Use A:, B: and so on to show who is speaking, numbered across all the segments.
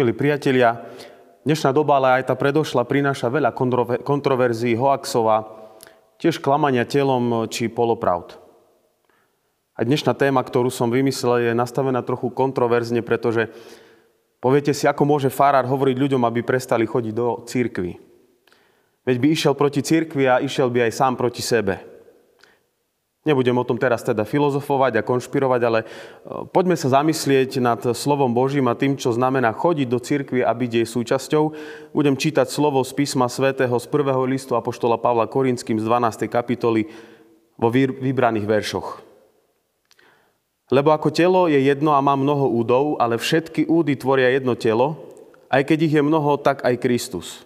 A: Milí priatelia, dnešná doba, ale aj tá predošla, prináša veľa kontroverzií, hoaxov a tiež klamania telom či polopravd. A dnešná téma, ktorú som vymyslel, je nastavená trochu kontroverzne, pretože poviete si, ako môže farár hovoriť ľuďom, aby prestali chodiť do církvy. Veď by išiel proti církvi a išiel by aj sám proti sebe. Nebudem o tom teraz teda filozofovať a konšpirovať, ale e, poďme sa zamyslieť nad slovom Božím a tým, čo znamená chodiť do cirkvi a byť jej súčasťou. Budem čítať slovo z písma svätého z prvého listu Apoštola Pavla Korinským z 12. kapitoly vo vybraných veršoch. Lebo ako telo je jedno a má mnoho údov, ale všetky údy tvoria jedno telo, aj keď ich je mnoho, tak aj Kristus.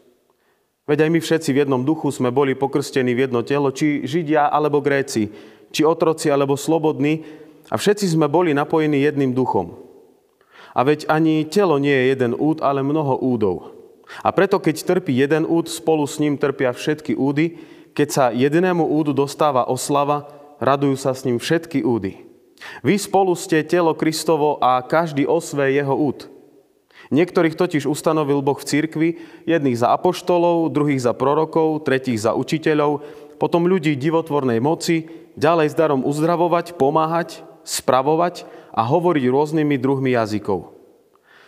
A: Veď aj my všetci v jednom duchu sme boli pokrstení v jedno telo, či Židia alebo Gréci, či otroci alebo slobodní, a všetci sme boli napojení jedným duchom. A veď ani telo nie je jeden úd, ale mnoho údov. A preto, keď trpí jeden úd, spolu s ním trpia všetky údy. Keď sa jednému údu dostáva oslava, radujú sa s ním všetky údy. Vy spolu ste telo Kristovo a každý osve jeho úd. Niektorých totiž ustanovil Boh v cirkvi, jedných za apoštolov, druhých za prorokov, tretích za učiteľov, potom ľudí divotvornej moci, ďalej s darom uzdravovať, pomáhať, spravovať a hovoriť rôznymi druhmi jazykov.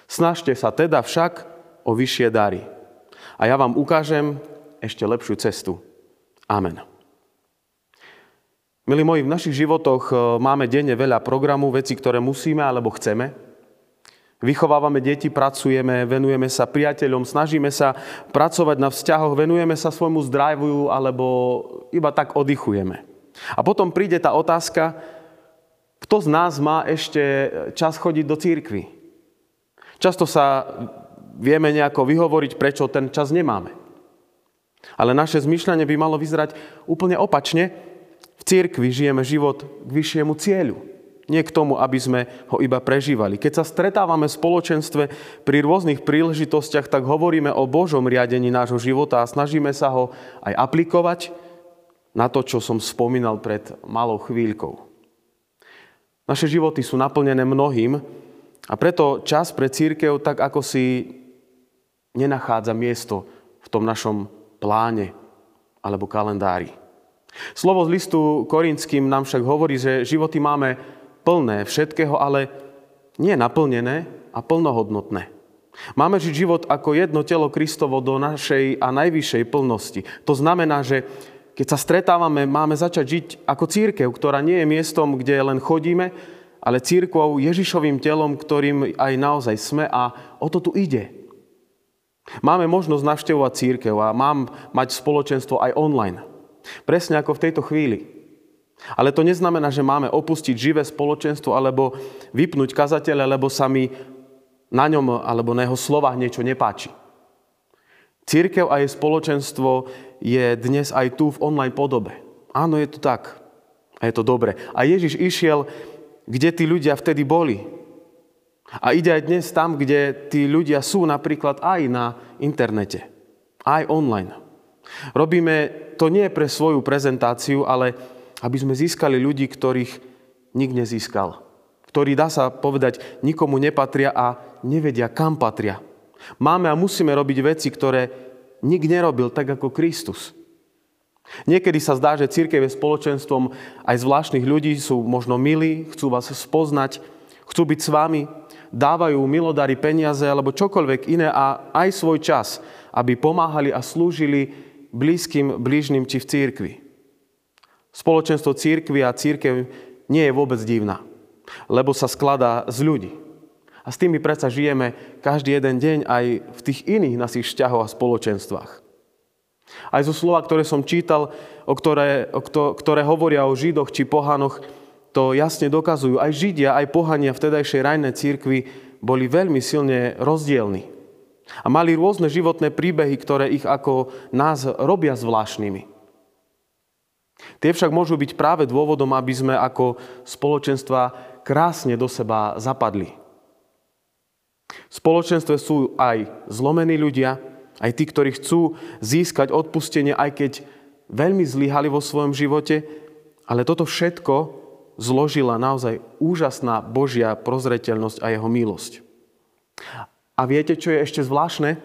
A: Snažte sa teda však o vyššie dary. A ja vám ukážem ešte lepšiu cestu. Amen. Milí moji, v našich životoch e, máme denne veľa programu, veci, ktoré musíme alebo chceme. Vychovávame deti, pracujeme, venujeme sa priateľom, snažíme sa pracovať na vzťahoch, venujeme sa svojmu zdraviu alebo iba tak oddychujeme. A potom príde tá otázka, kto z nás má ešte čas chodiť do církvy? Často sa vieme nejako vyhovoriť, prečo ten čas nemáme. Ale naše zmýšľanie by malo vyzerať úplne opačne. V církvi žijeme život k vyššiemu cieľu. Nie k tomu, aby sme ho iba prežívali. Keď sa stretávame v spoločenstve pri rôznych príležitostiach, tak hovoríme o Božom riadení nášho života a snažíme sa ho aj aplikovať, na to, čo som spomínal pred malou chvíľkou. Naše životy sú naplnené mnohým a preto čas pre církev tak ako si nenachádza miesto v tom našom pláne alebo kalendári. Slovo z listu korinským nám však hovorí, že životy máme plné všetkého, ale nie naplnené a plnohodnotné. Máme žiť život ako jedno telo Kristovo do našej a najvyššej plnosti. To znamená, že keď sa stretávame, máme začať žiť ako církev, ktorá nie je miestom, kde len chodíme, ale církvou Ježišovým telom, ktorým aj naozaj sme a o to tu ide. Máme možnosť navštevovať církev a mám mať spoločenstvo aj online. Presne ako v tejto chvíli. Ale to neznamená, že máme opustiť živé spoločenstvo alebo vypnúť kazateľa, lebo sa mi na ňom alebo na jeho slovách niečo nepáči. Církev a jej spoločenstvo je dnes aj tu v online podobe. Áno, je to tak. A je to dobre. A Ježiš išiel, kde tí ľudia vtedy boli. A ide aj dnes tam, kde tí ľudia sú napríklad aj na internete. Aj online. Robíme to nie pre svoju prezentáciu, ale aby sme získali ľudí, ktorých nik nezískal. Ktorí, dá sa povedať, nikomu nepatria a nevedia, kam patria. Máme a musíme robiť veci, ktoré nik nerobil tak ako Kristus. Niekedy sa zdá, že církev je spoločenstvom aj zvláštnych ľudí, sú možno milí, chcú vás spoznať, chcú byť s vami, dávajú milodary, peniaze alebo čokoľvek iné a aj svoj čas, aby pomáhali a slúžili blízkym, blížnym či v církvi. Spoločenstvo církvy a církev nie je vôbec divná, lebo sa skladá z ľudí. A s tými predsa žijeme každý jeden deň aj v tých iných našich vzťahoch a spoločenstvách. Aj zo slova, ktoré som čítal, o ktoré, o kto, ktoré hovoria o Židoch či pohanoch, to jasne dokazujú. Aj Židia, aj pohania v tedajšej rajnej církvi boli veľmi silne rozdielni. A mali rôzne životné príbehy, ktoré ich ako nás robia zvláštnymi. Tie však môžu byť práve dôvodom, aby sme ako spoločenstva krásne do seba zapadli. V spoločenstve sú aj zlomení ľudia, aj tí, ktorí chcú získať odpustenie, aj keď veľmi zlyhali vo svojom živote, ale toto všetko zložila naozaj úžasná Božia prozreteľnosť a jeho milosť. A viete, čo je ešte zvláštne?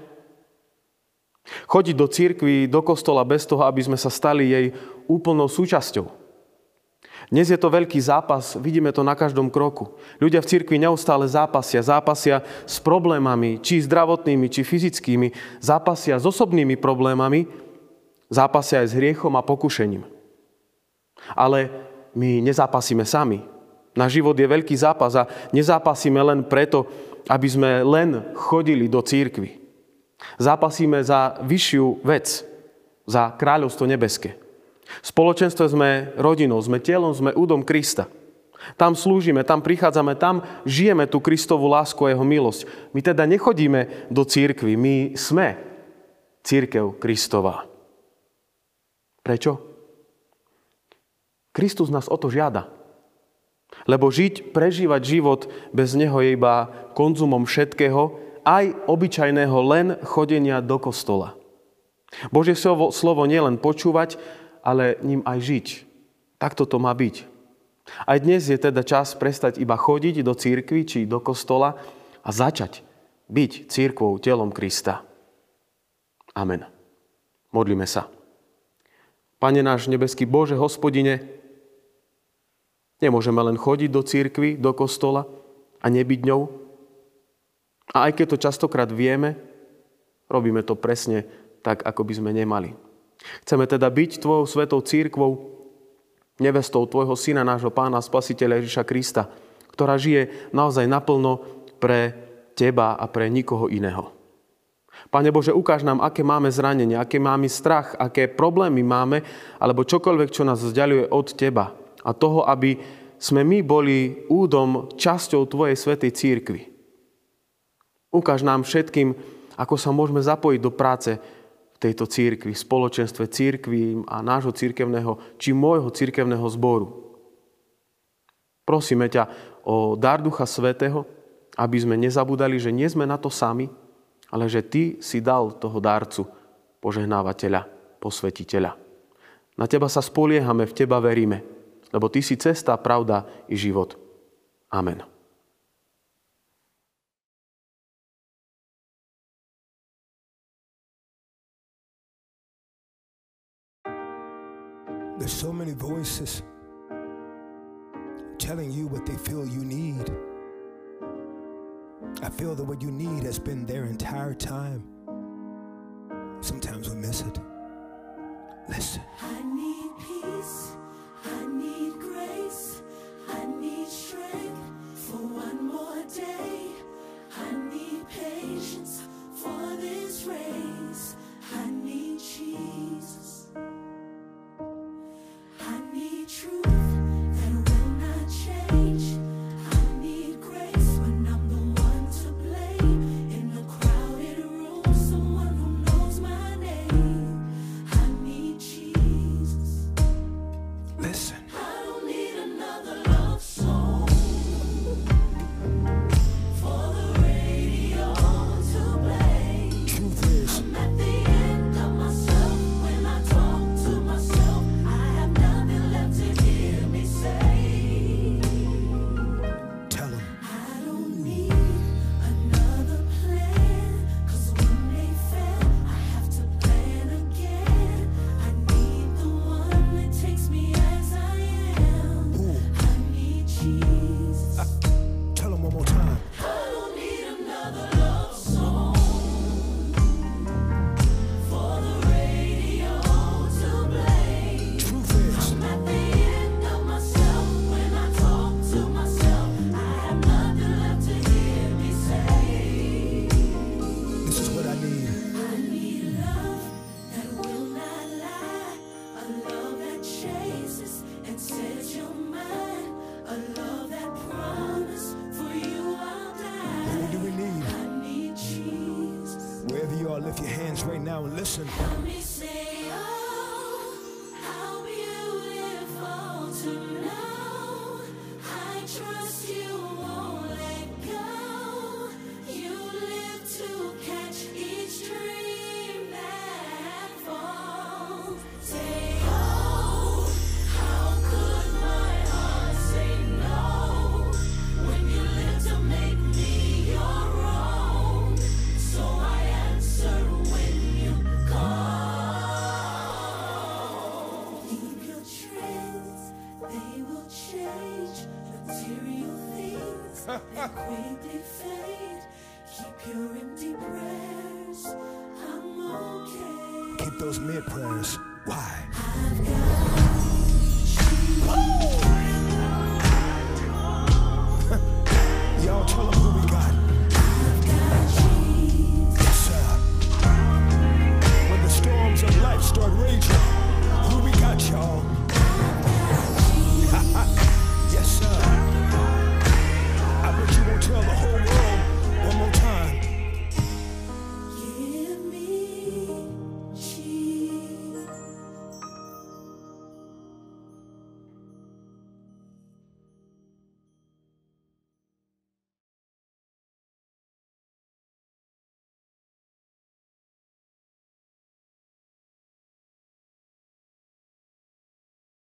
A: Chodiť do církvy, do kostola bez toho, aby sme sa stali jej úplnou súčasťou. Dnes je to veľký zápas, vidíme to na každom kroku. Ľudia v cirkvi neustále zápasia, zápasia s problémami, či zdravotnými, či fyzickými, zápasia s osobnými problémami, zápasia aj s hriechom a pokušením. Ale my nezápasíme sami. Náš život je veľký zápas a nezápasíme len preto, aby sme len chodili do církvy. Zápasíme za vyššiu vec, za kráľovstvo nebeské. V spoločenstve sme rodinou, sme telom, sme údom Krista. Tam slúžime, tam prichádzame, tam žijeme tú Kristovú lásku a jeho milosť. My teda nechodíme do církvy, my sme církev Kristova. Prečo? Kristus nás o to žiada. Lebo žiť, prežívať život bez Neho je iba konzumom všetkého, aj obyčajného len chodenia do kostola. Božie slovo nielen počúvať, ale ním aj žiť. Takto to má byť. Aj dnes je teda čas prestať iba chodiť do církvy či do kostola a začať byť církvou telom Krista. Amen. Modlíme sa. Pane náš nebeský Bože, hospodine, nemôžeme len chodiť do církvy, do kostola a nebyť ňou. A aj keď to častokrát vieme, robíme to presne tak, ako by sme nemali. Chceme teda byť Tvojou svetou církvou, nevestou Tvojho Syna, nášho Pána, Spasiteľa Ježiša Krista, ktorá žije naozaj naplno pre Teba a pre nikoho iného. Pane Bože, ukáž nám, aké máme zranenie, aké máme strach, aké problémy máme, alebo čokoľvek, čo nás vzdialuje od Teba. A toho, aby sme my boli údom, časťou Tvojej svetej církvy. Ukáž nám všetkým, ako sa môžeme zapojiť do práce tejto církvi, spoločenstve církví a nášho církevného, či môjho církevného zboru. Prosíme ťa o dar Ducha Svetého, aby sme nezabudali, že nie sme na to sami, ale že Ty si dal toho dárcu, požehnávateľa, posvetiteľa. Na Teba sa spoliehame, v Teba veríme, lebo Ty si cesta, pravda i život. Amen.
B: There's so many voices telling you what they feel you need. I feel that what you need has been there entire time. Sometimes we miss it. Listen.
C: Your
B: hands right now and listen.
C: Those mid prayers.